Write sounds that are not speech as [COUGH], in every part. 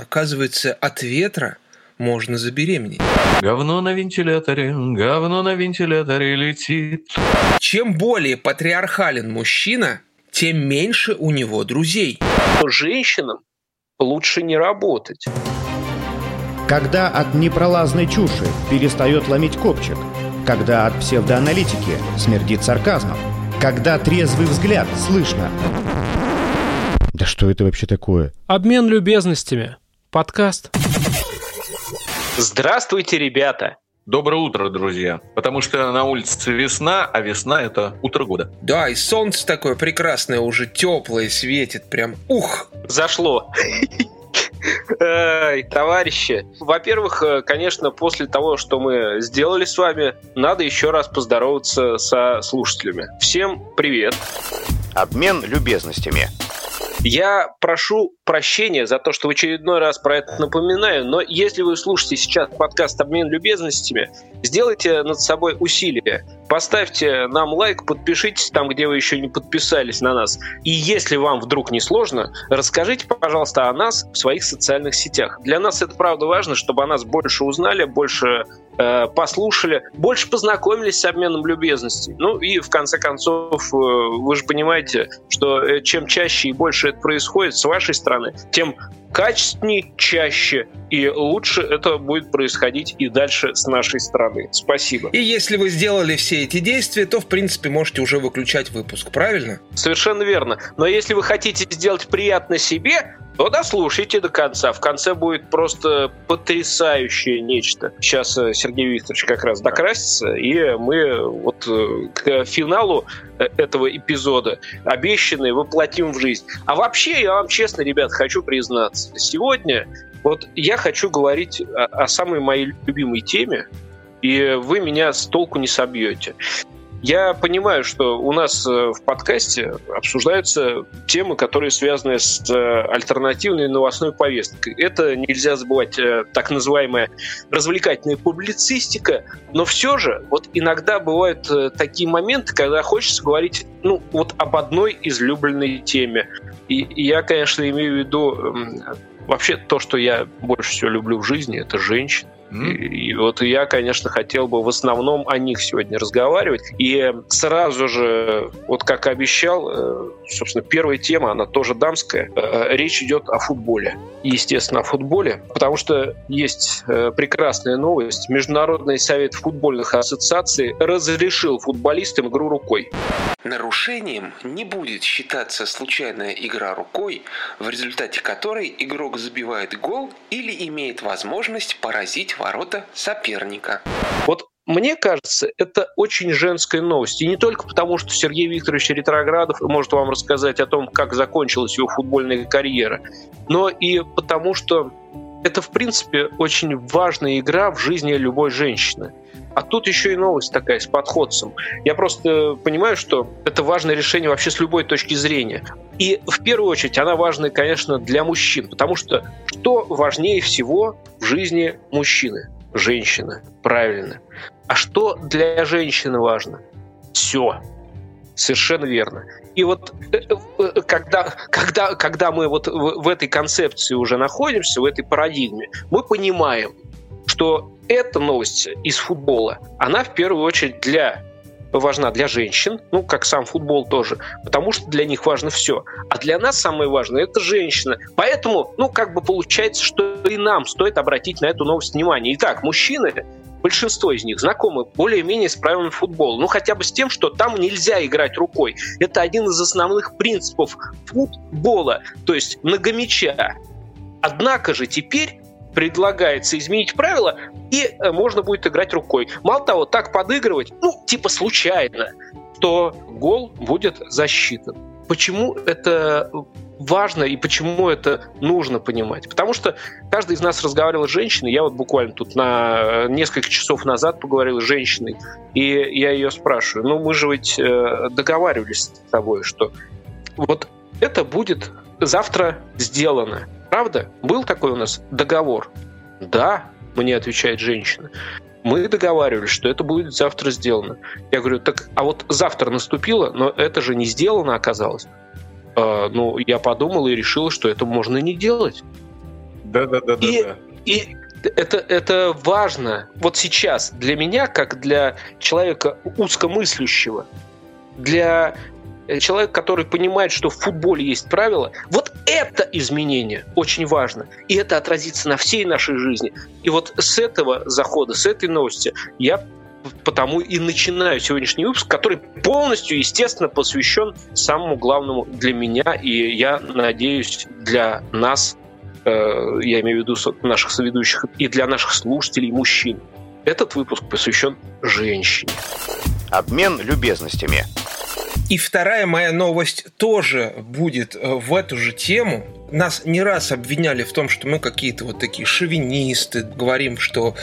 Оказывается, от ветра можно забеременеть. Говно на вентиляторе, говно на вентиляторе летит. Чем более патриархален мужчина, тем меньше у него друзей. Женщинам лучше не работать. Когда от непролазной чуши перестает ломить копчик, когда от псевдоаналитики смердит сарказмом, когда трезвый взгляд слышно. Да что это вообще такое? Обмен любезностями. Подкаст. Здравствуйте, ребята! Доброе утро, друзья. Потому что на улице весна, а весна это утро года. Да, и солнце такое прекрасное, уже теплое, светит. Прям ух! Зашло. Эй, товарищи, во-первых, э, конечно, после того, что мы сделали с вами, надо еще раз поздороваться со слушателями. Всем привет. Обмен любезностями. Я прошу прощения за то, что в очередной раз про это напоминаю, но если вы слушаете сейчас подкаст «Обмен любезностями», сделайте над собой усилие. Поставьте нам лайк, подпишитесь там, где вы еще не подписались на нас. И если вам вдруг не сложно, расскажите, пожалуйста, о нас в своих социальных сетях. Для нас это правда важно, чтобы о нас больше узнали, больше э, послушали, больше познакомились с обменом любезностей. Ну и в конце концов, э, вы же понимаете, что э, чем чаще и больше происходит с вашей стороны, тем качественнее, чаще и лучше это будет происходить и дальше с нашей стороны. Спасибо. И если вы сделали все эти действия, то, в принципе, можете уже выключать выпуск, правильно? Совершенно верно. Но если вы хотите сделать приятно себе, то дослушайте до конца. В конце будет просто потрясающее нечто. Сейчас э, Сергей Викторович как раз докрасится, и мы вот э, к финалу э, этого эпизода обещанные воплотим в жизнь. А вообще, я вам честно, ребят, хочу признаться, сегодня вот я хочу говорить о, о самой моей любимой теме, и вы меня с толку не собьете. Я понимаю, что у нас э, в подкасте обсуждаются темы, которые связаны с э, альтернативной новостной повесткой. Это нельзя забывать э, так называемая развлекательная публицистика, но все же вот иногда бывают такие моменты, когда хочется говорить ну, вот об одной излюбленной теме. И, я, конечно, имею в виду вообще то, что я больше всего люблю в жизни, это женщин. И, и вот я, конечно, хотел бы в основном о них сегодня разговаривать. И сразу же, вот как обещал, э, собственно, первая тема, она тоже дамская. Э, речь идет о футболе. Естественно, о футболе, потому что есть э, прекрасная новость. Международный совет футбольных ассоциаций разрешил футболистам игру рукой. Нарушением не будет считаться случайная игра рукой, в результате которой игрок забивает гол или имеет возможность поразить ворота соперника. Вот мне кажется, это очень женская новость. И не только потому, что Сергей Викторович Ретроградов может вам рассказать о том, как закончилась его футбольная карьера, но и потому, что это, в принципе, очень важная игра в жизни любой женщины. А тут еще и новость такая с подходцем. Я просто понимаю, что это важное решение вообще с любой точки зрения. И в первую очередь она важна, конечно, для мужчин, потому что что важнее всего в жизни мужчины? Женщины, правильно. А что для женщины важно? Все. Совершенно верно. И вот э, э, когда, когда, когда мы вот в этой концепции уже находимся, в этой парадигме, мы понимаем, что эта новость из футбола, она в первую очередь для важна для женщин, ну, как сам футбол тоже, потому что для них важно все. А для нас самое важное – это женщина. Поэтому, ну, как бы получается, что и нам стоит обратить на эту новость внимание. Итак, мужчины, большинство из них знакомы более-менее с правилами футбола. Ну, хотя бы с тем, что там нельзя играть рукой. Это один из основных принципов футбола, то есть многомяча. Однако же теперь предлагается изменить правила, и э, можно будет играть рукой. Мало того, так подыгрывать, ну, типа случайно, то гол будет засчитан. Почему это важно и почему это нужно понимать? Потому что каждый из нас разговаривал с женщиной. Я вот буквально тут на э, несколько часов назад поговорил с женщиной, и я ее спрашиваю, ну мы же ведь э, договаривались с тобой, что вот это будет завтра сделано. Правда? Был такой у нас договор? Да, мне отвечает женщина. Мы договаривались, что это будет завтра сделано. Я говорю, так, а вот завтра наступило, но это же не сделано оказалось. Э, ну, я подумал и решил, что это можно не делать. Да, да, да, и, да. И это, это важно вот сейчас для меня, как для человека узкомыслящего, для э, человека, который понимает, что в футболе есть правила, вот это изменение очень важно. И это отразится на всей нашей жизни. И вот с этого захода, с этой новости я потому и начинаю сегодняшний выпуск, который полностью, естественно, посвящен самому главному для меня и, я надеюсь, для нас Э, я имею в виду наших соведущих, и для наших слушателей мужчин. Этот выпуск посвящен женщине. Обмен любезностями. И вторая моя новость тоже будет э, в эту же тему. Нас не раз обвиняли в том, что мы какие-то вот такие шовинисты, говорим, что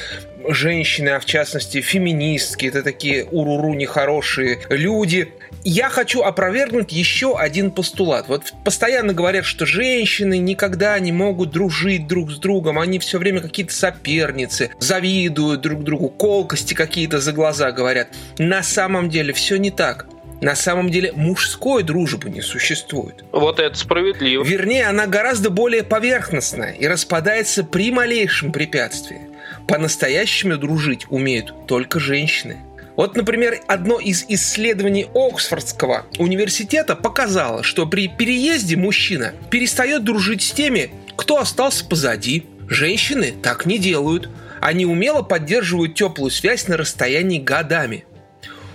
женщины, а в частности феминистки, это такие уруру нехорошие люди. Я хочу опровергнуть еще один постулат. Вот постоянно говорят, что женщины никогда не могут дружить друг с другом, они все время какие-то соперницы, завидуют друг другу, колкости какие-то за глаза говорят. На самом деле все не так. На самом деле мужской дружбы не существует. Вот это справедливо. Вернее, она гораздо более поверхностная и распадается при малейшем препятствии. По-настоящему дружить умеют только женщины. Вот, например, одно из исследований Оксфордского университета показало, что при переезде мужчина перестает дружить с теми, кто остался позади. Женщины так не делают. Они умело поддерживают теплую связь на расстоянии годами.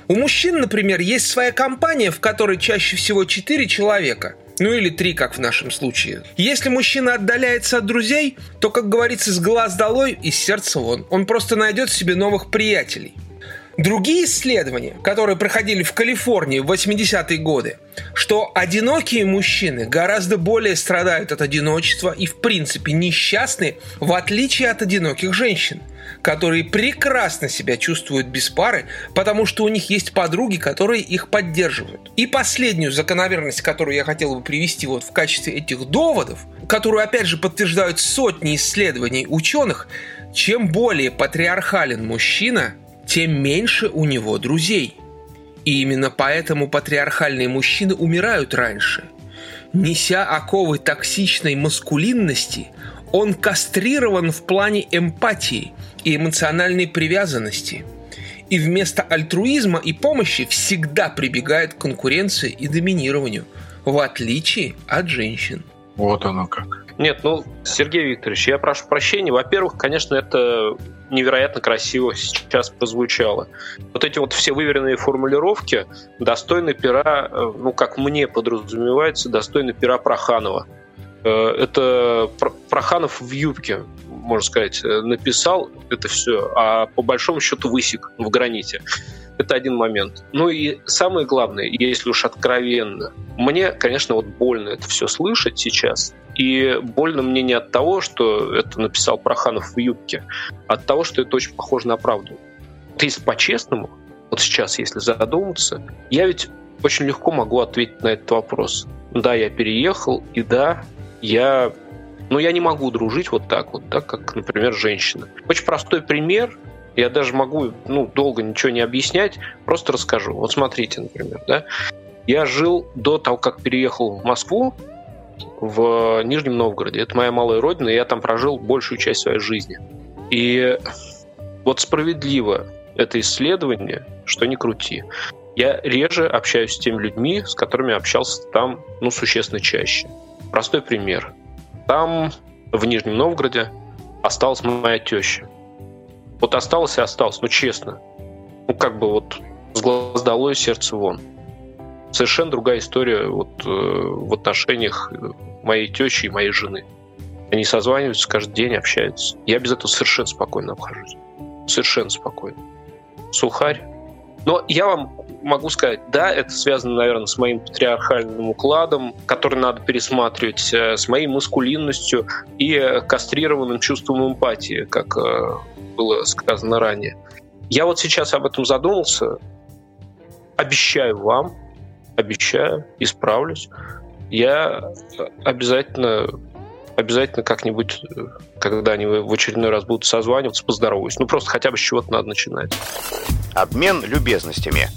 У мужчин, например, есть своя компания, в которой чаще всего 4 человека – ну или три, как в нашем случае. Если мужчина отдаляется от друзей, то, как говорится, с глаз долой и с сердца вон. Он просто найдет себе новых приятелей. Другие исследования, которые проходили в Калифорнии в 80-е годы, что одинокие мужчины гораздо более страдают от одиночества и в принципе несчастны, в отличие от одиноких женщин – которые прекрасно себя чувствуют без пары, потому что у них есть подруги, которые их поддерживают. И последнюю закономерность, которую я хотел бы привести вот в качестве этих доводов, которую опять же подтверждают сотни исследований ученых, чем более патриархален мужчина, тем меньше у него друзей. И именно поэтому патриархальные мужчины умирают раньше. Неся оковы токсичной маскулинности, он кастрирован в плане эмпатии и эмоциональной привязанности. И вместо альтруизма и помощи всегда прибегает к конкуренции и доминированию, в отличие от женщин. Вот оно как. Нет, ну, Сергей Викторович, я прошу прощения. Во-первых, конечно, это невероятно красиво сейчас прозвучало. Вот эти вот все выверенные формулировки достойны пера, э, ну, как мне подразумевается, достойны пера Проханова. Э, это Проханов в юбке, можно сказать, э, написал это все, а по большому счету высек в граните. Это один момент. Ну и самое главное, если уж откровенно, мне, конечно, вот больно это все слышать сейчас. И больно мне не от того, что это написал Проханов в юбке, а от того, что это очень похоже на правду. Вот если по-честному, вот сейчас, если задуматься, я ведь очень легко могу ответить на этот вопрос. Да, я переехал, и да, я ну, я не могу дружить вот так вот, так как, например, женщина. Очень простой пример, я даже могу, ну, долго ничего не объяснять, просто расскажу. Вот смотрите, например, да, я жил до того, как переехал в Москву, в Нижнем Новгороде. Это моя малая родина, и я там прожил большую часть своей жизни. И вот справедливо это исследование, что не крути. Я реже общаюсь с теми людьми, с которыми общался там, ну, существенно чаще. Простой пример. Там, в Нижнем Новгороде, осталась моя теща. Вот осталось и осталось, ну честно. Ну как бы вот с глаз долой, сердце вон. Совершенно другая история вот, э, в отношениях моей тещи и моей жены. Они созваниваются каждый день, общаются. Я без этого совершенно спокойно обхожусь. Совершенно спокойно. Сухарь. Но я вам могу сказать, да, это связано, наверное, с моим патриархальным укладом, который надо пересматривать, э, с моей маскулинностью и кастрированным чувством эмпатии, как э, было сказано ранее. Я вот сейчас об этом задумался. Обещаю вам, обещаю, исправлюсь. Я обязательно обязательно как-нибудь, э, когда они в очередной раз будут созваниваться, поздороваюсь. Ну, просто хотя бы с чего-то надо начинать. Обмен любезностями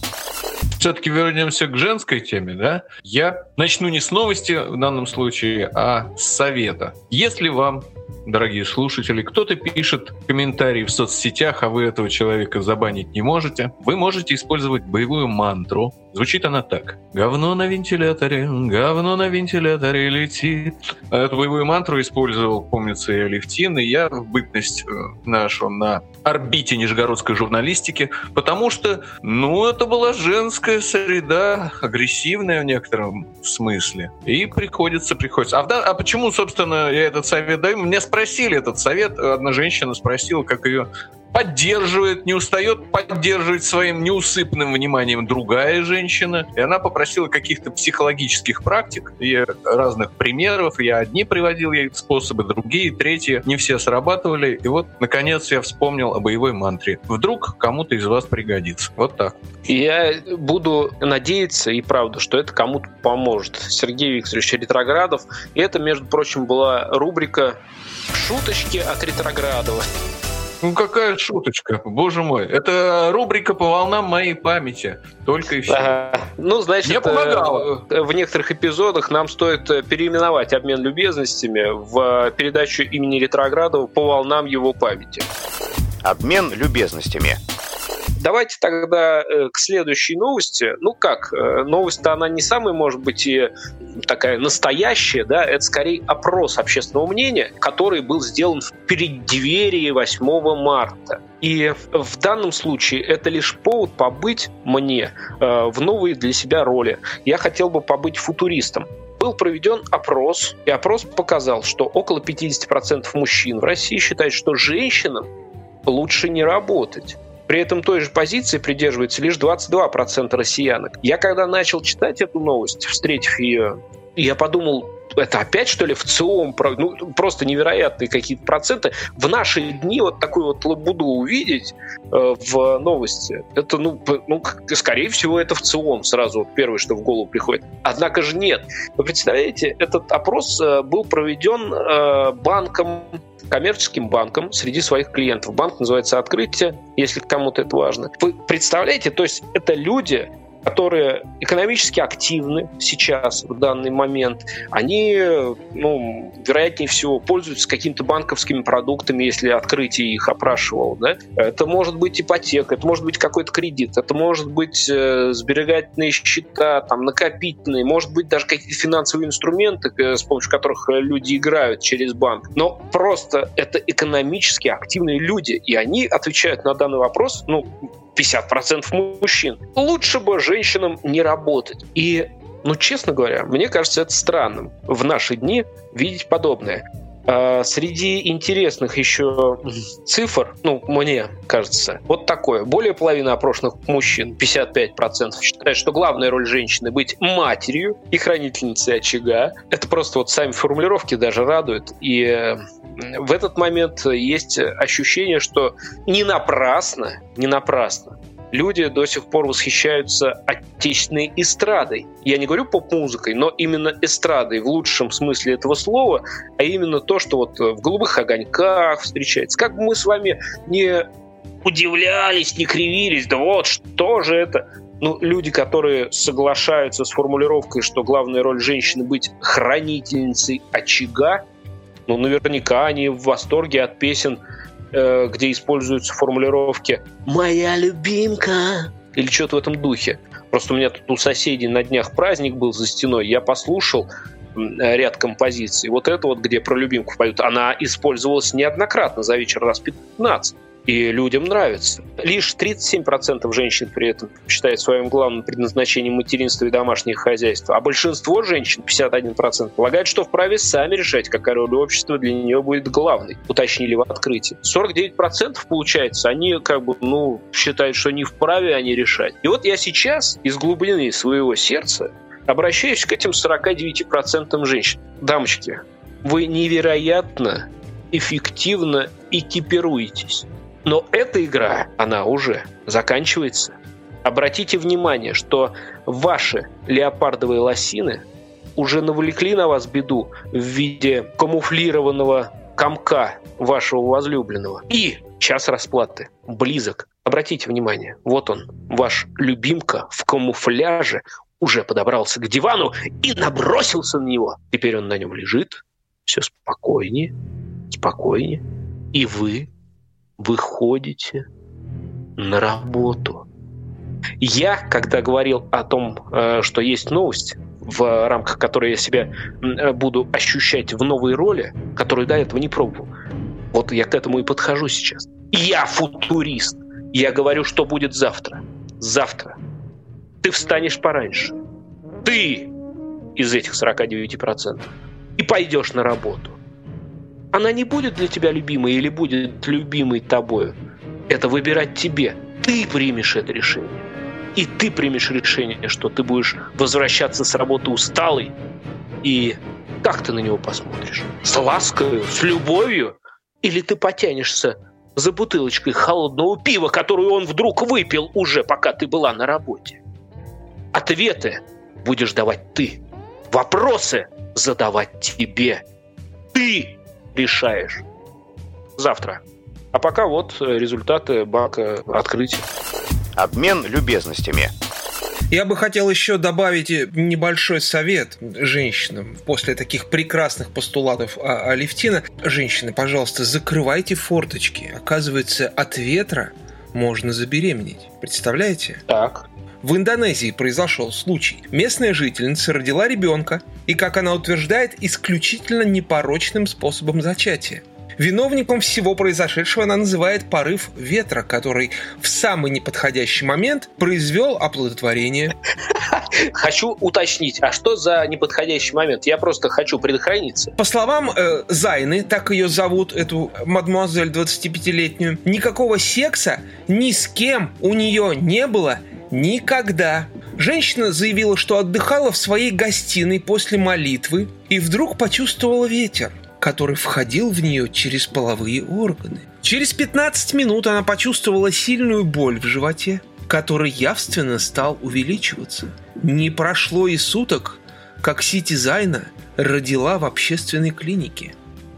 все-таки вернемся к женской теме, да? Я начну не с новости в данном случае, а с совета. Если вам дорогие слушатели, кто-то пишет комментарии в соцсетях, а вы этого человека забанить не можете, вы можете использовать боевую мантру. Звучит она так. Говно на вентиляторе, говно на вентиляторе летит. Эту боевую мантру использовал, помнится, и Алевтин, и я в бытность э, нашу на орбите нижегородской журналистики, потому что, ну, это была женская среда, агрессивная в некотором смысле. И приходится, приходится. А, да, а почему, собственно, я этот совет даю? Мне спросили этот совет, одна женщина спросила, как ее поддерживает, не устает поддерживать своим неусыпным вниманием другая женщина. И она попросила каких-то психологических практик и разных примеров. Я одни приводил ей способы, другие, третьи. Не все срабатывали. И вот, наконец, я вспомнил о боевой мантре. Вдруг кому-то из вас пригодится. Вот так. Я буду надеяться, и правда, что это кому-то поможет. Сергей Викторович Ретроградов. И это, между прочим, была рубрика «Шуточки от Ретроградова». Ну какая шуточка, боже мой. Это рубрика по волнам моей памяти. Только и все. Ага. Ну, значит, Мне помогало. Э, в некоторых эпизодах нам стоит э, переименовать обмен любезностями в передачу имени Ретроградова по волнам его памяти. Обмен любезностями. Давайте тогда э, к следующей новости. Ну как, новость-то она не самая, может быть, и такая настоящая, да, это скорее опрос общественного мнения, который был сделан в преддверии 8 марта. И в данном случае это лишь повод побыть мне э, в новой для себя роли. Я хотел бы побыть футуристом был проведен опрос, и опрос показал, что около 50% мужчин в России считают, что женщинам лучше не работать. При этом той же позиции придерживается лишь 22% россиянок. Я когда начал читать эту новость, встретив ее, я подумал, это опять, что ли, в ЦИОМ, ну, просто невероятные какие-то проценты. В наши дни вот такую вот лабуду увидеть э, в новости, это, ну, ну, скорее всего, это в ЦИОМ сразу первое, что в голову приходит. Однако же нет. Вы представляете, этот опрос э, был проведен э, банком коммерческим банком среди своих клиентов. Банк называется «Открытие», если кому-то это важно. Вы представляете, то есть это люди, которые экономически активны сейчас, в данный момент, они, ну, вероятнее всего, пользуются какими-то банковскими продуктами, если открытие их опрашивал. Да? Это может быть ипотека, это может быть какой-то кредит, это может быть э, сберегательные счета, там, накопительные, может быть даже какие-то финансовые инструменты, э, с помощью которых люди играют через банк. Но просто это экономически активные люди, и они отвечают на данный вопрос, ну, 50% мужчин. Лучше бы женщинам не работать. И, ну, честно говоря, мне кажется это странным в наши дни видеть подобное. А среди интересных еще цифр, ну, мне кажется, вот такое. Более половины опрошенных мужчин, 55%, считают, что главная роль женщины быть матерью и хранительницей очага. Это просто вот сами формулировки даже радуют. И э, в этот момент есть ощущение, что не напрасно, не напрасно люди до сих пор восхищаются отечественной эстрадой. Я не говорю поп-музыкой, но именно эстрадой в лучшем смысле этого слова, а именно то, что вот в «Голубых огоньках» встречается. Как бы мы с вами не удивлялись, не кривились, да вот, что же это? Ну, люди, которые соглашаются с формулировкой, что главная роль женщины быть хранительницей очага, ну, наверняка они в восторге от песен Э, где используются формулировки «моя любимка» или что-то в этом духе. Просто у меня тут у соседей на днях праздник был за стеной, я послушал ряд композиций. Вот это вот, где про любимку поют, она использовалась неоднократно за вечер раз 15 и людям нравится. Лишь 37% женщин при этом считают своим главным предназначением материнство и домашнее хозяйство, а большинство женщин, 51%, полагают, что вправе сами решать, какая роль общества для нее будет главной, уточнили в открытии. 49% получается, они как бы, ну, считают, что не вправе они решать. И вот я сейчас из глубины своего сердца обращаюсь к этим 49% женщин. Дамочки, вы невероятно эффективно экипируетесь. Но эта игра, она уже заканчивается. Обратите внимание, что ваши леопардовые лосины уже навлекли на вас беду в виде камуфлированного комка вашего возлюбленного. И час расплаты близок. Обратите внимание, вот он, ваш любимка в камуфляже уже подобрался к дивану и набросился на него. Теперь он на нем лежит, все спокойнее, спокойнее. И вы выходите на работу. Я, когда говорил о том, э, что есть новость, в рамках которой я себя э, буду ощущать в новой роли, которую до этого не пробовал, вот я к этому и подхожу сейчас. Я футурист. Я говорю, что будет завтра. Завтра. Ты встанешь пораньше. Ты из этих 49% и пойдешь на работу. Она не будет для тебя любимой или будет любимой тобою. Это выбирать тебе. Ты примешь это решение. И ты примешь решение, что ты будешь возвращаться с работы усталый. И как ты на него посмотришь? С лаской, с любовью? Или ты потянешься за бутылочкой холодного пива, которую он вдруг выпил уже, пока ты была на работе? Ответы будешь давать ты. Вопросы задавать тебе. Ты решаешь. Завтра. А пока вот результаты бака открытия. Обмен любезностями. Я бы хотел еще добавить небольшой совет женщинам после таких прекрасных постулатов Алевтина. Женщины, пожалуйста, закрывайте форточки. Оказывается, от ветра можно забеременеть. Представляете? Так. В Индонезии произошел случай. Местная жительница родила ребенка, и, как она утверждает, исключительно непорочным способом зачатия. Виновником всего произошедшего она называет порыв ветра, который в самый неподходящий момент произвел оплодотворение. [LAUGHS] Хочу уточнить, а что за неподходящий момент? Я просто хочу предохраниться. По словам э, Зайны, так ее зовут, эту мадмуазель 25-летнюю, никакого секса ни с кем у нее не было никогда. Женщина заявила, что отдыхала в своей гостиной после молитвы и вдруг почувствовала ветер который входил в нее через половые органы. Через 15 минут она почувствовала сильную боль в животе, который явственно стал увеличиваться. Не прошло и суток, как Сити Зайна родила в общественной клинике.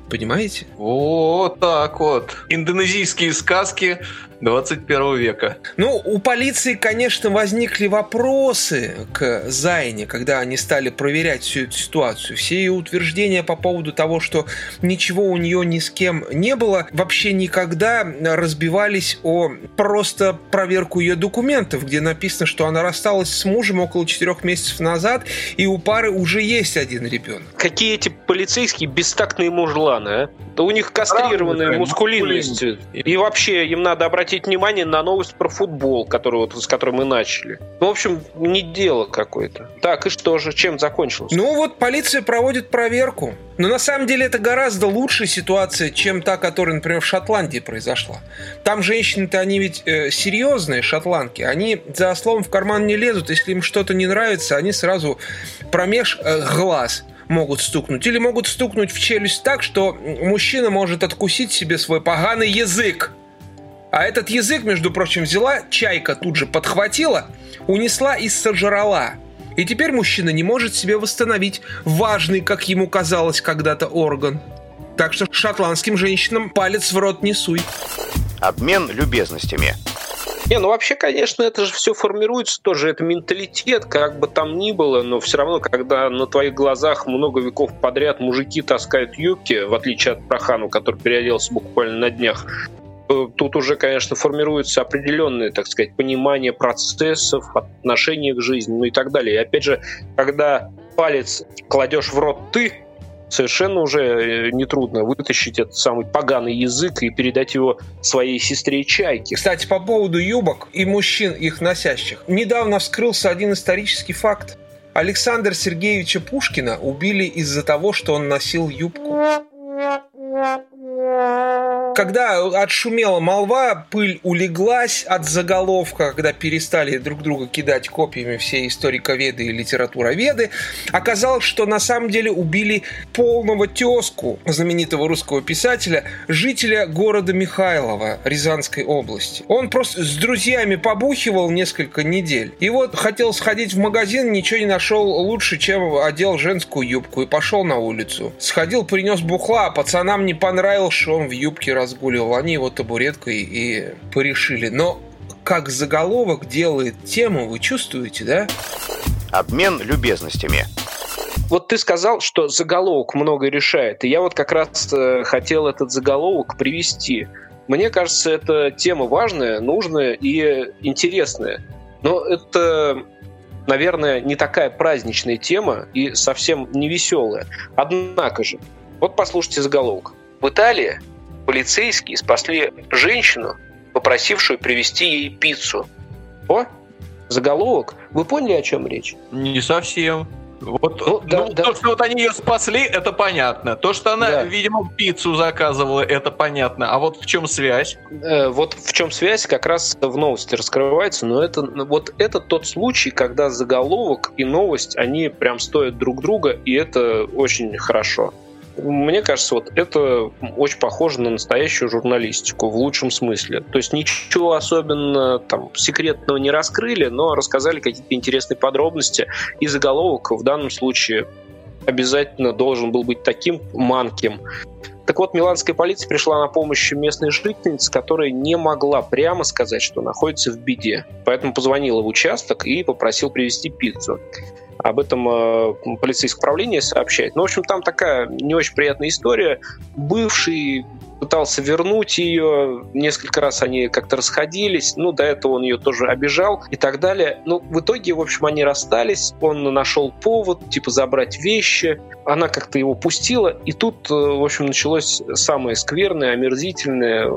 Понимаете? Вот так вот. Индонезийские сказки 21 века. Ну, у полиции, конечно, возникли вопросы к Зайне, когда они стали проверять всю эту ситуацию. Все ее утверждения по поводу того, что ничего у нее ни с кем не было, вообще никогда разбивались о просто проверку ее документов, где написано, что она рассталась с мужем около четырех месяцев назад, и у пары уже есть один ребенок. Какие эти полицейские бестактные мужланы, а? Да у них кастрированная мускулинность. И вообще им надо обратить обратить внимание на новость про футбол, которую, вот, с которой мы начали. Ну, в общем, не дело какое-то. Так, и что же, чем закончилось? Ну вот полиция проводит проверку. Но на самом деле это гораздо лучшая ситуация, чем та, которая, например, в Шотландии произошла. Там женщины-то, они ведь э, серьезные, шотландки. Они за словом в карман не лезут. Если им что-то не нравится, они сразу промеж э, глаз могут стукнуть. Или могут стукнуть в челюсть так, что мужчина может откусить себе свой поганый язык. А этот язык, между прочим, взяла, чайка тут же подхватила, унесла и сожрала. И теперь мужчина не может себе восстановить важный, как ему казалось когда-то, орган. Так что шотландским женщинам палец в рот не суй. Обмен любезностями. Не, ну вообще, конечно, это же все формируется тоже, это менталитет, как бы там ни было, но все равно, когда на твоих глазах много веков подряд мужики таскают юбки, в отличие от Прохану, который переоделся буквально на днях, тут уже, конечно, формируется определенное, так сказать, понимание процессов, отношений к жизни, ну и так далее. И опять же, когда палец кладешь в рот ты, совершенно уже э, нетрудно вытащить этот самый поганый язык и передать его своей сестре Чайке. Кстати, по поводу юбок и мужчин, их носящих. Недавно вскрылся один исторический факт. Александра Сергеевича Пушкина убили из-за того, что он носил юбку. Когда отшумела молва, пыль улеглась от заголовка, когда перестали друг друга кидать копиями все историковеды и литературоведы, оказалось, что на самом деле убили полного тезку знаменитого русского писателя, жителя города Михайлова Рязанской области. Он просто с друзьями побухивал несколько недель. И вот хотел сходить в магазин, ничего не нашел лучше, чем одел женскую юбку и пошел на улицу. Сходил, принес бухла, а пацанам не понравилось, что он в юбке разгуливал. Они его табуреткой и порешили. Но как заголовок делает тему, вы чувствуете, да? Обмен любезностями. Вот ты сказал, что заголовок многое решает, и я вот как раз э, хотел этот заголовок привести. Мне кажется, это тема важная, нужная и интересная. Но это, наверное, не такая праздничная тема и совсем не веселая. Однако же, вот послушайте заголовок. В Италии полицейские спасли женщину, попросившую привезти ей пиццу. О, заголовок. Вы поняли, о чем речь? Не совсем. Вот, ну, да, ну, да. То, что вот они ее спасли, это понятно. То, что она, да. видимо, пиццу заказывала, это понятно. А вот в чем связь? Э, вот в чем связь, как раз в новости раскрывается. Но это вот это тот случай, когда заголовок и новость, они прям стоят друг друга, и это очень хорошо. Мне кажется, вот это очень похоже на настоящую журналистику в лучшем смысле. То есть ничего особенно там секретного не раскрыли, но рассказали какие-то интересные подробности. И заголовок в данном случае обязательно должен был быть таким манким. Так вот, миланская полиция пришла на помощь местной жительнице, которая не могла прямо сказать, что находится в беде. Поэтому позвонила в участок и попросил привезти пиццу. Об этом э, полицейское управление сообщает. Ну, в общем, там такая не очень приятная история. Бывший пытался вернуть ее, несколько раз они как-то расходились, ну, до этого он ее тоже обижал и так далее. Ну, в итоге, в общем, они расстались, он нашел повод, типа, забрать вещи, она как-то его пустила, и тут, э, в общем, началось самое скверное, омерзительное,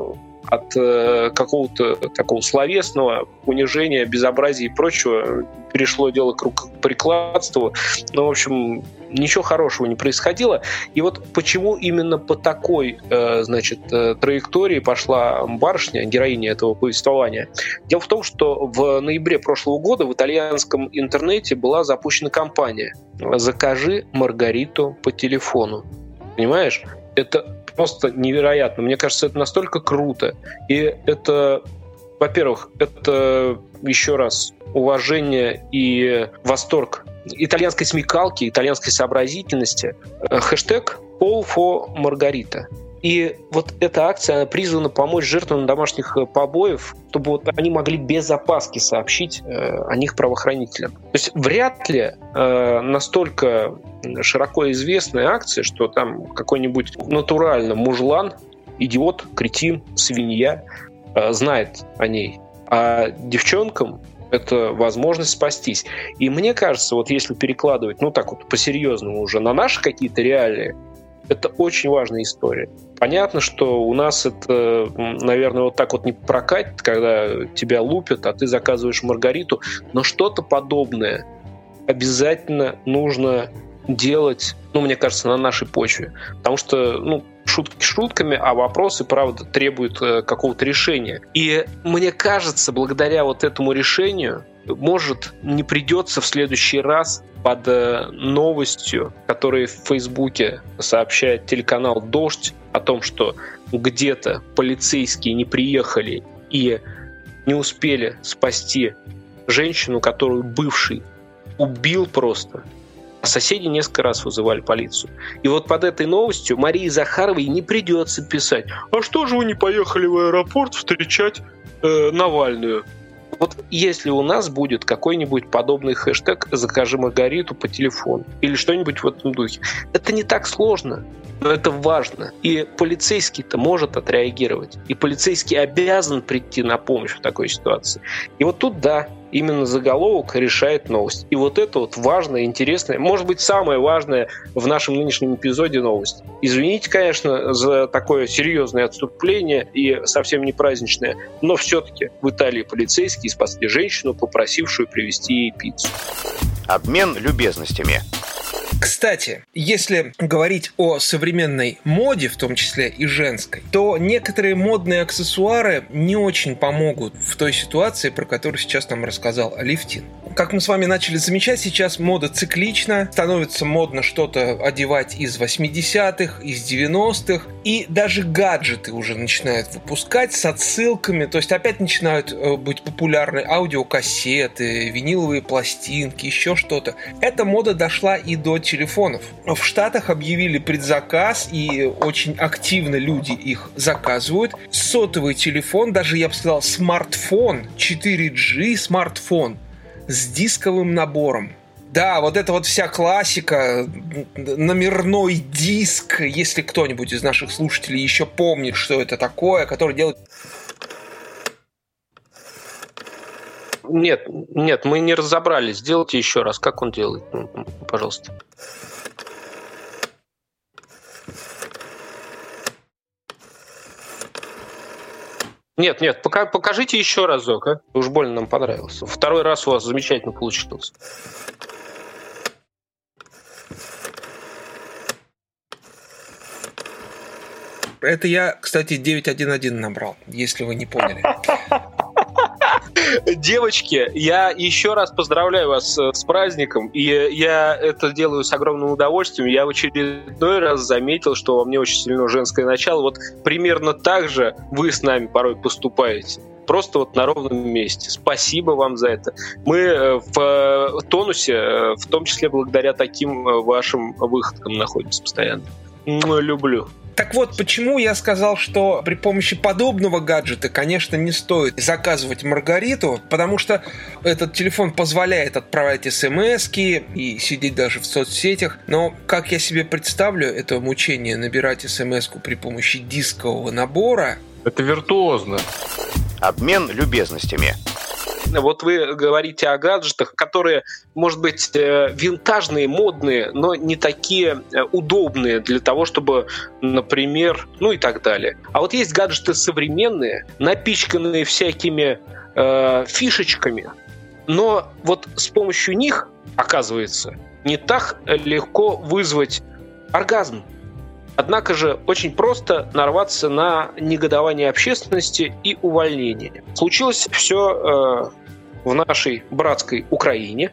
от э, какого-то такого словесного унижения, безобразия и прочего перешло дело к рукоприкладству. Ну, в общем, ничего хорошего не происходило. И вот почему именно по такой, э, значит, э, траектории пошла барышня, героиня этого повествования? Дело в том, что в ноябре прошлого года в итальянском интернете была запущена кампания «Закажи Маргариту по телефону». Понимаешь? Это просто невероятно. Мне кажется, это настолько круто. И это, во-первых, это еще раз уважение и восторг итальянской смекалки, итальянской сообразительности. Хэштег «All for Margarita». И вот эта акция она призвана помочь жертвам домашних э, побоев, чтобы вот они могли без опаски сообщить э, о них правоохранителям. То есть вряд ли э, настолько широко известная акция, что там какой-нибудь натурально мужлан, идиот, кретин, свинья знает о ней. А девчонкам это возможность спастись. И мне кажется, вот если перекладывать, ну так вот по-серьезному уже на наши какие-то реалии, это очень важная история. Понятно, что у нас это, наверное, вот так вот не прокатит, когда тебя лупят, а ты заказываешь Маргариту, но что-то подобное обязательно нужно делать, ну, мне кажется, на нашей почве. Потому что, ну, шутки шутками, а вопросы, правда, требуют э, какого-то решения. И мне кажется, благодаря вот этому решению, может, не придется в следующий раз под э, новостью, которую в Фейсбуке сообщает телеканал «Дождь» о том, что где-то полицейские не приехали и не успели спасти женщину, которую бывший убил просто, а соседи несколько раз вызывали полицию. И вот под этой новостью Марии Захаровой не придется писать, а что же вы не поехали в аэропорт встречать э, Навальную? Вот если у нас будет какой-нибудь подобный хэштег «Закажи Маргариту по телефону» или что-нибудь в этом духе, это не так сложно, но это важно. И полицейский-то может отреагировать. И полицейский обязан прийти на помощь в такой ситуации. И вот тут, да, именно заголовок решает новость. И вот это вот важное, интересное, может быть, самое важное в нашем нынешнем эпизоде новость. Извините, конечно, за такое серьезное отступление и совсем не праздничное, но все-таки в Италии полицейские спасли женщину, попросившую привезти ей пиццу. Обмен любезностями. Кстати, если говорить о современной моде, в том числе и женской, то некоторые модные аксессуары не очень помогут в той ситуации, про которую сейчас нам рассказал Алифтин. Как мы с вами начали замечать, сейчас мода циклична, становится модно что-то одевать из 80-х, из 90-х, и даже гаджеты уже начинают выпускать с отсылками, то есть опять начинают э, быть популярны аудиокассеты, виниловые пластинки, еще что-то. Эта мода дошла и до телефонов. В Штатах объявили предзаказ, и очень активно люди их заказывают. Сотовый телефон, даже я бы сказал смартфон, 4G смартфон с дисковым набором Да, вот это вот вся классика, номерной диск, если кто-нибудь из наших слушателей еще помнит, что это такое, который делает... Нет, нет, мы не разобрались. Сделайте еще раз, как он делает, пожалуйста. Нет, нет, пока, покажите еще разок, а? Уж больно нам понравилось. Второй раз у вас замечательно получилось. Это я, кстати, 911 набрал, если вы не поняли. Девочки, я еще раз поздравляю вас э, с праздником, и я это делаю с огромным удовольствием. Я в очередной раз заметил, что во мне очень сильно женское начало. Вот примерно так же вы с нами порой поступаете просто вот на ровном месте. Спасибо вам за это. Мы э, в э, тонусе, в том числе благодаря таким вашим выходкам находимся постоянно. Люблю. Так вот, почему я сказал, что при помощи подобного гаджета, конечно, не стоит заказывать Маргариту, потому что этот телефон позволяет отправлять смс и сидеть даже в соцсетях, но как я себе представлю это мучение набирать смс при помощи дискового набора... Это виртуозно. Обмен любезностями. Вот вы говорите о гаджетах, которые, может быть, э, винтажные, модные, но не такие э, удобные для того, чтобы, например, ну и так далее. А вот есть гаджеты современные, напичканные всякими э, фишечками, но вот с помощью них, оказывается, не так легко вызвать оргазм. Однако же очень просто нарваться на негодование общественности и увольнение. Случилось все э, в нашей братской Украине.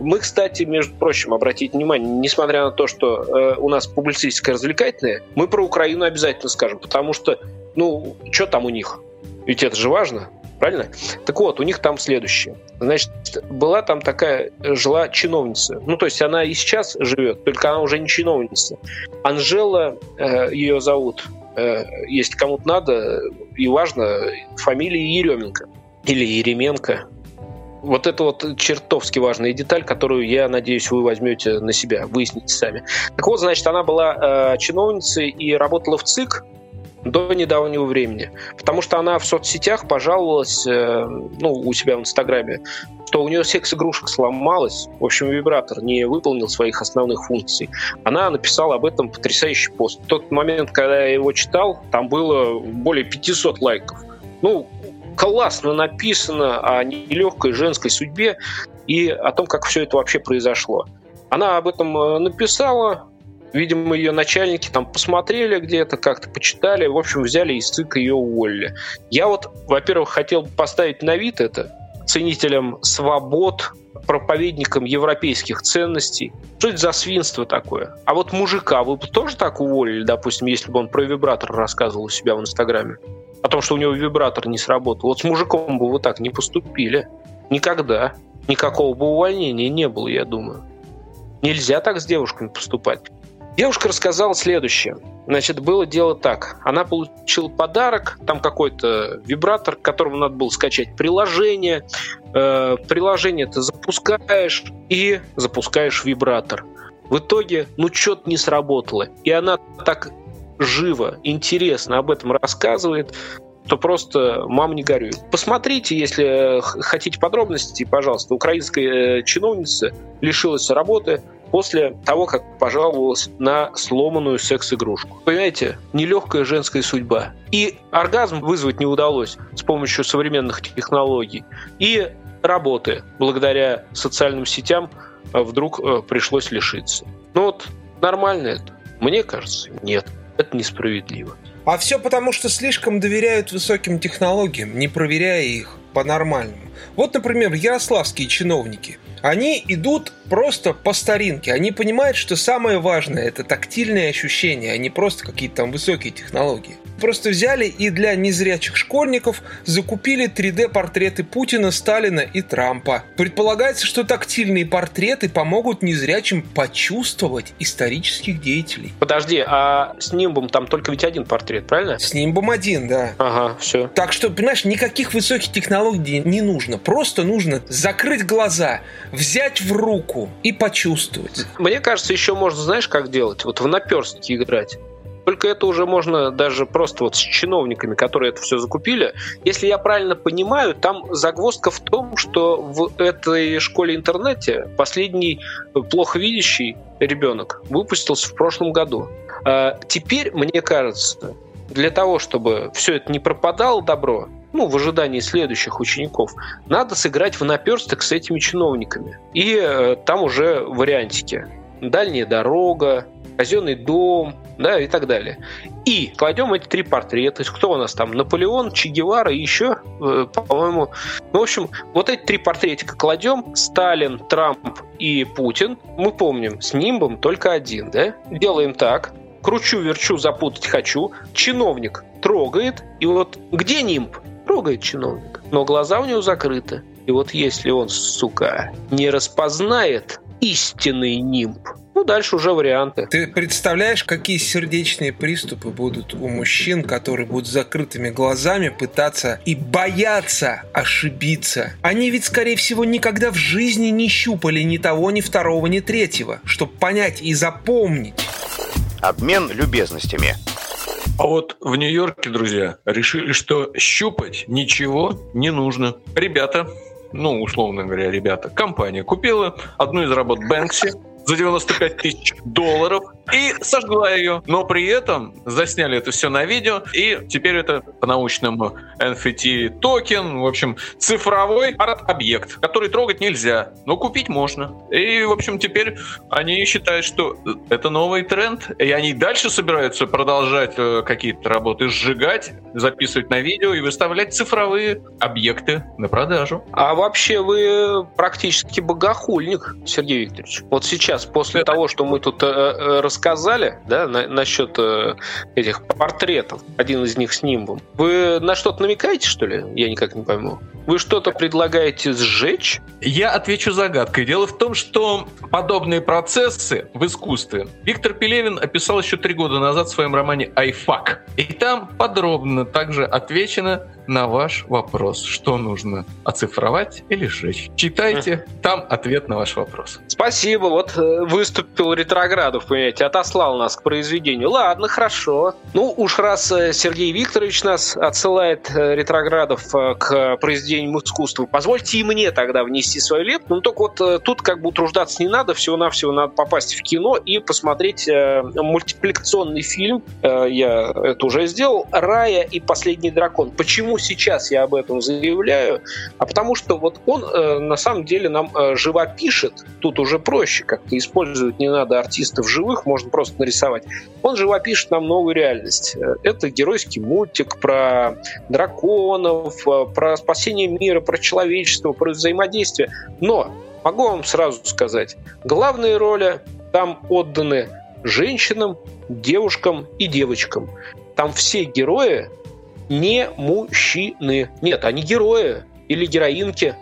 Мы, кстати, между прочим, обратите внимание, несмотря на то, что э, у нас публицистика развлекательная, мы про Украину обязательно скажем, потому что, ну, что там у них? Ведь это же важно, правильно? Так вот, у них там следующее. Значит, была там такая, жила чиновница. Ну, то есть она и сейчас живет, только она уже не чиновница. Анжела э, ее зовут. Э, если кому-то надо и важно, фамилия Еременко. Или Еременко вот это вот чертовски важная деталь, которую, я надеюсь, вы возьмете на себя, выясните сами. Так вот, значит, она была э, чиновницей и работала в ЦИК до недавнего времени, потому что она в соцсетях пожаловалась, э, ну, у себя в Инстаграме, что у нее секс-игрушка сломалась, в общем, вибратор не выполнил своих основных функций. Она написала об этом потрясающий пост. В тот момент, когда я его читал, там было более 500 лайков. Ну, классно написано о нелегкой женской судьбе и о том, как все это вообще произошло. Она об этом э, написала, видимо, ее начальники там посмотрели где-то, как-то почитали, в общем, взяли и ЦИК ее уволили. Я вот, во-первых, хотел поставить на вид это ценителям свобод, проповедникам европейских ценностей. Что это за свинство такое? А вот мужика вы бы тоже так уволили, допустим, если бы он про вибратор рассказывал у себя в Инстаграме? о том, что у него вибратор не сработал. Вот с мужиком бы вы так не поступили. Никогда. Никакого бы увольнения не было, я думаю. Нельзя так с девушками поступать. Девушка рассказала следующее. Значит, было дело так. Она получила подарок, там какой-то вибратор, к которому надо было скачать приложение. Э, приложение ты запускаешь и запускаешь вибратор. В итоге, ну, что-то не сработало. И она так живо, интересно об этом рассказывает, то просто мам не горюет. Посмотрите, если хотите подробностей, пожалуйста. Украинская э, чиновница лишилась работы после того, как пожаловалась на сломанную секс-игрушку. Понимаете, нелегкая женская судьба. И оргазм вызвать не удалось с помощью современных технологий. И работы благодаря социальным сетям э, вдруг э, пришлось лишиться. Ну вот нормально это? Мне кажется, нет. Это несправедливо. А все потому, что слишком доверяют высоким технологиям, не проверяя их по-нормальному. Вот, например, ярославские чиновники. Они идут просто по старинке. Они понимают, что самое важное – это тактильные ощущения, а не просто какие-то там высокие технологии просто взяли и для незрячих школьников закупили 3D-портреты Путина, Сталина и Трампа. Предполагается, что тактильные портреты помогут незрячим почувствовать исторических деятелей. Подожди, а с нимбом там только ведь один портрет, правильно? С нимбом один, да. Ага, все. Так что, понимаешь, никаких высоких технологий не нужно. Нужно. Просто нужно закрыть глаза, взять в руку и почувствовать. Мне кажется, еще можно, знаешь, как делать? Вот в наперстки играть. Только это уже можно даже просто вот с чиновниками, которые это все закупили. Если я правильно понимаю, там загвоздка в том, что в этой школе-интернете последний плохо видящий ребенок выпустился в прошлом году. А теперь, мне кажется, для того, чтобы все это не пропадало добро, ну, в ожидании следующих учеников, надо сыграть в наперсток с этими чиновниками. И э, там уже вариантики. Дальняя дорога, казенный дом, да, и так далее. И кладем эти три портрета. Кто у нас там? Наполеон, Че Гевара и еще, э, по-моему... Ну, в общем, вот эти три портретика кладем. Сталин, Трамп и Путин. Мы помним, с нимбом только один, да? Делаем так. Кручу, верчу, запутать хочу. Чиновник трогает. И вот где нимб? Трогает чиновник. Но глаза у него закрыты. И вот если он, сука, не распознает истинный нимб, ну, дальше уже варианты. Ты представляешь, какие сердечные приступы будут у мужчин, которые будут с закрытыми глазами пытаться и бояться ошибиться? Они ведь, скорее всего, никогда в жизни не щупали ни того, ни второго, ни третьего, чтобы понять и запомнить. Обмен любезностями. А вот в Нью-Йорке, друзья, решили, что щупать ничего не нужно. Ребята, ну, условно говоря, ребята, компания купила одну из работ Бэнкси, за 95 тысяч долларов и сожгла ее. Но при этом засняли это все на видео, и теперь это по-научному NFT токен, в общем, цифровой арт-объект, который трогать нельзя, но купить можно. И, в общем, теперь они считают, что это новый тренд, и они дальше собираются продолжать э, какие-то работы сжигать, записывать на видео и выставлять цифровые объекты на продажу. А вообще вы практически богохульник, Сергей Викторович. Вот сейчас, после того, что мы тут э, э, рассказали, да, на, насчет э, этих портретов, один из них с нимбом, вы на что-то намекаете, что ли? Я никак не пойму. Вы что-то предлагаете сжечь? Я отвечу загадкой. Дело в том, что подобные процессы в искусстве Виктор Пелевин описал еще три года назад в своем романе «Айфак». И там подробно также отвечено на ваш вопрос, что нужно оцифровать или сжечь. Читайте, там ответ на ваш вопрос. Спасибо, вот э, выступил Ретроградов, понимаете, отослал нас к произведению. Ладно, хорошо. Ну, уж раз э, Сергей Викторович нас отсылает э, Ретроградов к произведениям искусства, позвольте и мне тогда внести свою лепту. Ну, только вот тут как бы утруждаться не надо, всего-навсего надо попасть в кино и посмотреть мультипликационный фильм, я это уже сделал, «Рая и последний дракон». Почему сейчас я об этом заявляю? А потому что вот он э, на самом деле нам э, живопишет, тут уже проще как-то использовать не надо артистов живых, можно просто нарисовать. Он живопишет нам новую реальность. Это геройский мультик про драконов, про спасение мира, про человечество, про взаимодействие. Но могу вам сразу сказать, главные роли там отданы женщинам, девушкам и девочкам. Там все герои не мужчины. Нет, они герои или героинки.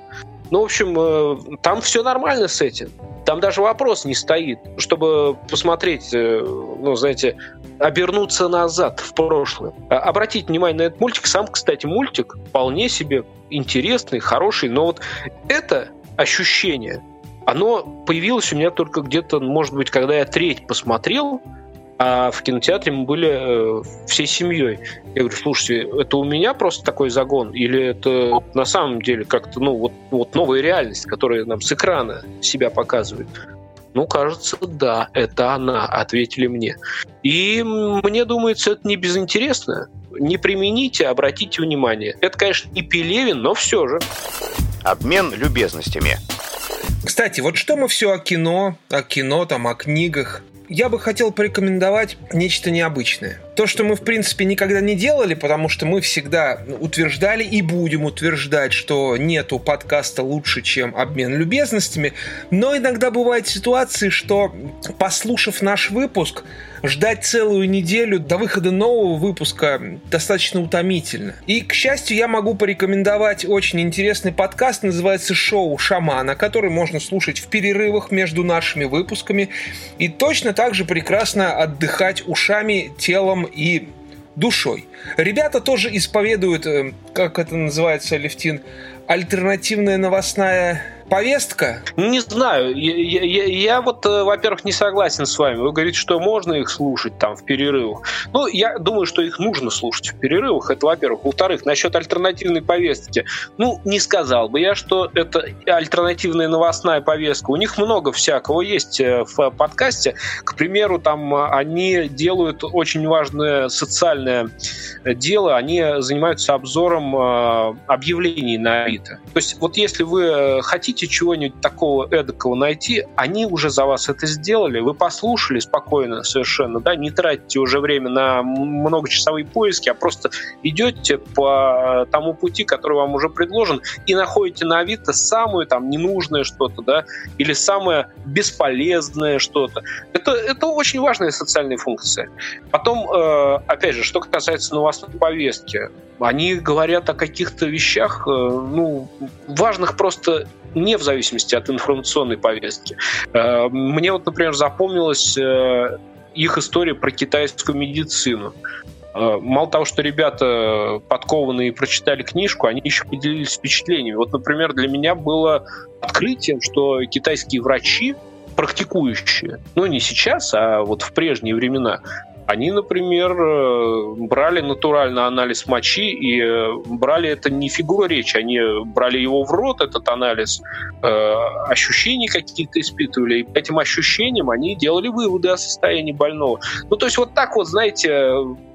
Ну, в общем, э, там все нормально с этим. Там даже вопрос не стоит, чтобы посмотреть, э, ну, знаете, обернуться назад в прошлое. А, обратить внимание на этот мультик. Сам, кстати, мультик вполне себе интересный, хороший, но вот это ощущение, оно появилось у меня только где-то, может быть, когда я треть посмотрел, а в кинотеатре мы были э, всей семьей. Я говорю, слушайте, это у меня просто такой загон, или это на самом деле как-то, ну, вот, вот новая реальность, которая нам с экрана себя показывает? Ну, кажется, да, это она, ответили мне. И мне думается, это не безинтересно. Не примените, обратите внимание. Это, конечно, не Пелевин, но все же. Обмен любезностями. Кстати, вот что мы все о кино, о кино, там, о книгах я бы хотел порекомендовать нечто необычное. То, что мы, в принципе, никогда не делали, потому что мы всегда утверждали и будем утверждать, что нету подкаста лучше, чем обмен любезностями. Но иногда бывают ситуации, что, послушав наш выпуск, ждать целую неделю до выхода нового выпуска достаточно утомительно. И, к счастью, я могу порекомендовать очень интересный подкаст, называется «Шоу Шамана», который можно слушать в перерывах между нашими выпусками. И точно так же прекрасно отдыхать ушами, телом и душой. Ребята тоже исповедуют, э, как это называется, Левтин, альтернативная новостная повестка? Не знаю. Я, я, я вот, э, во-первых, не согласен с вами. Вы говорите, что можно их слушать там в перерывах. Ну, я думаю, что их нужно слушать в перерывах. Это, во-первых. Во-вторых, насчет альтернативной повестки. Ну, не сказал бы я, что это альтернативная новостная повестка. У них много всякого есть э, в подкасте. К примеру, там э, они делают очень важное социальное дело. Они занимаются обзором объявлений на Авито. То есть вот если вы хотите хотите чего-нибудь такого эдакого найти, они уже за вас это сделали, вы послушали спокойно совершенно, да, не тратите уже время на многочасовые поиски, а просто идете по тому пути, который вам уже предложен, и находите на Авито самое там ненужное что-то, да, или самое бесполезное что-то. Это, это очень важная социальная функция. Потом, э, опять же, что касается новостной повестки, они говорят о каких-то вещах, э, ну, важных просто не в зависимости от информационной повестки. Э, мне вот, например, запомнилась э, их история про китайскую медицину. Мало того, что ребята подкованные прочитали книжку, они еще поделились впечатлениями. Вот, например, для меня было открытием, что китайские врачи, практикующие, ну не сейчас, а вот в прежние времена, они, например, э, брали натурально анализ мочи и э, брали это не фигура речи, они брали его в рот, этот анализ, э, ощущения какие-то испытывали, и по этим ощущениям они делали выводы о состоянии больного. Ну, то есть вот так вот, знаете,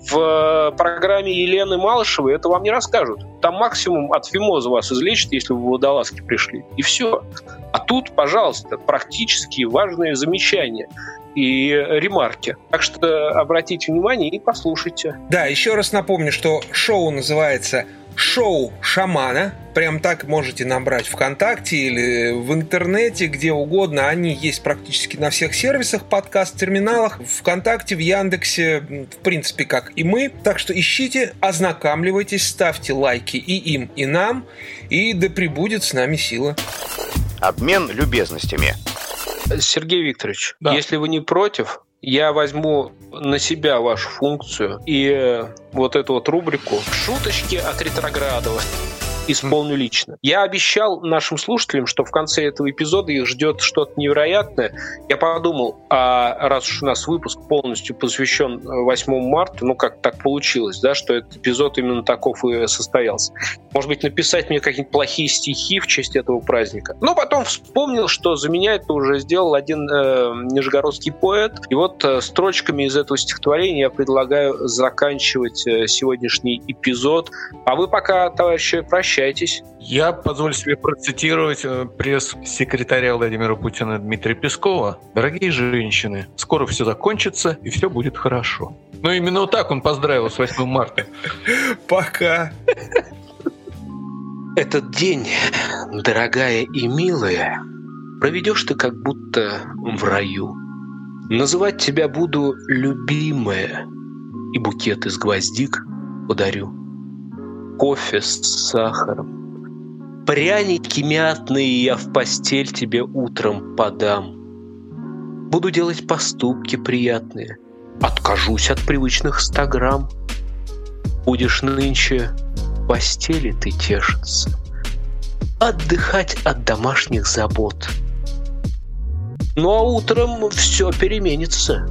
в программе Елены Малышевой это вам не расскажут. Там максимум от фимоза вас излечат, если вы в водолазке пришли. И все. А тут, пожалуйста, практически важные замечания и ремарки. Так что обратите внимание и послушайте. Да, еще раз напомню, что шоу называется шоу шамана. Прям так можете набрать ВКонтакте или в интернете, где угодно. Они есть практически на всех сервисах, подкаст-терминалах, ВКонтакте, в Яндексе, в принципе, как и мы. Так что ищите, ознакомливайтесь, ставьте лайки и им, и нам, и да пребудет с нами сила. Обмен любезностями. Сергей Викторович, да. если вы не против, я возьму на себя вашу функцию и вот эту вот рубрику «Шуточки от ретроградова» исполню лично. Я обещал нашим слушателям, что в конце этого эпизода их ждет что-то невероятное. Я подумал, а раз уж у нас выпуск полностью посвящен 8 марта, ну как так получилось, да, что этот эпизод именно таков и состоялся. Может быть, написать мне какие-нибудь плохие стихи в честь этого праздника. Но потом вспомнил, что за меня это уже сделал один э, нижегородский поэт. И вот э, строчками из этого стихотворения я предлагаю заканчивать э, сегодняшний эпизод. А вы пока, товарищи, прощайте Общайтесь. Я позволю себе процитировать э, пресс-секретаря Владимира Путина Дмитрия Пескова. Дорогие женщины, скоро все закончится и все будет хорошо. Ну, именно вот так он поздравил с 8 марта. [LAUGHS] Пока. Этот день, дорогая и милая, проведешь ты как будто в раю. Называть тебя буду любимая, и букет из гвоздик подарю кофе с сахаром. Пряники мятные я в постель тебе утром подам. Буду делать поступки приятные. Откажусь от привычных ста грамм. Будешь нынче в постели ты тешиться. Отдыхать от домашних забот. Ну а утром все переменится.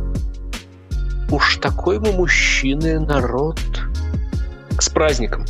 Уж такой мы мужчины народ. С праздником!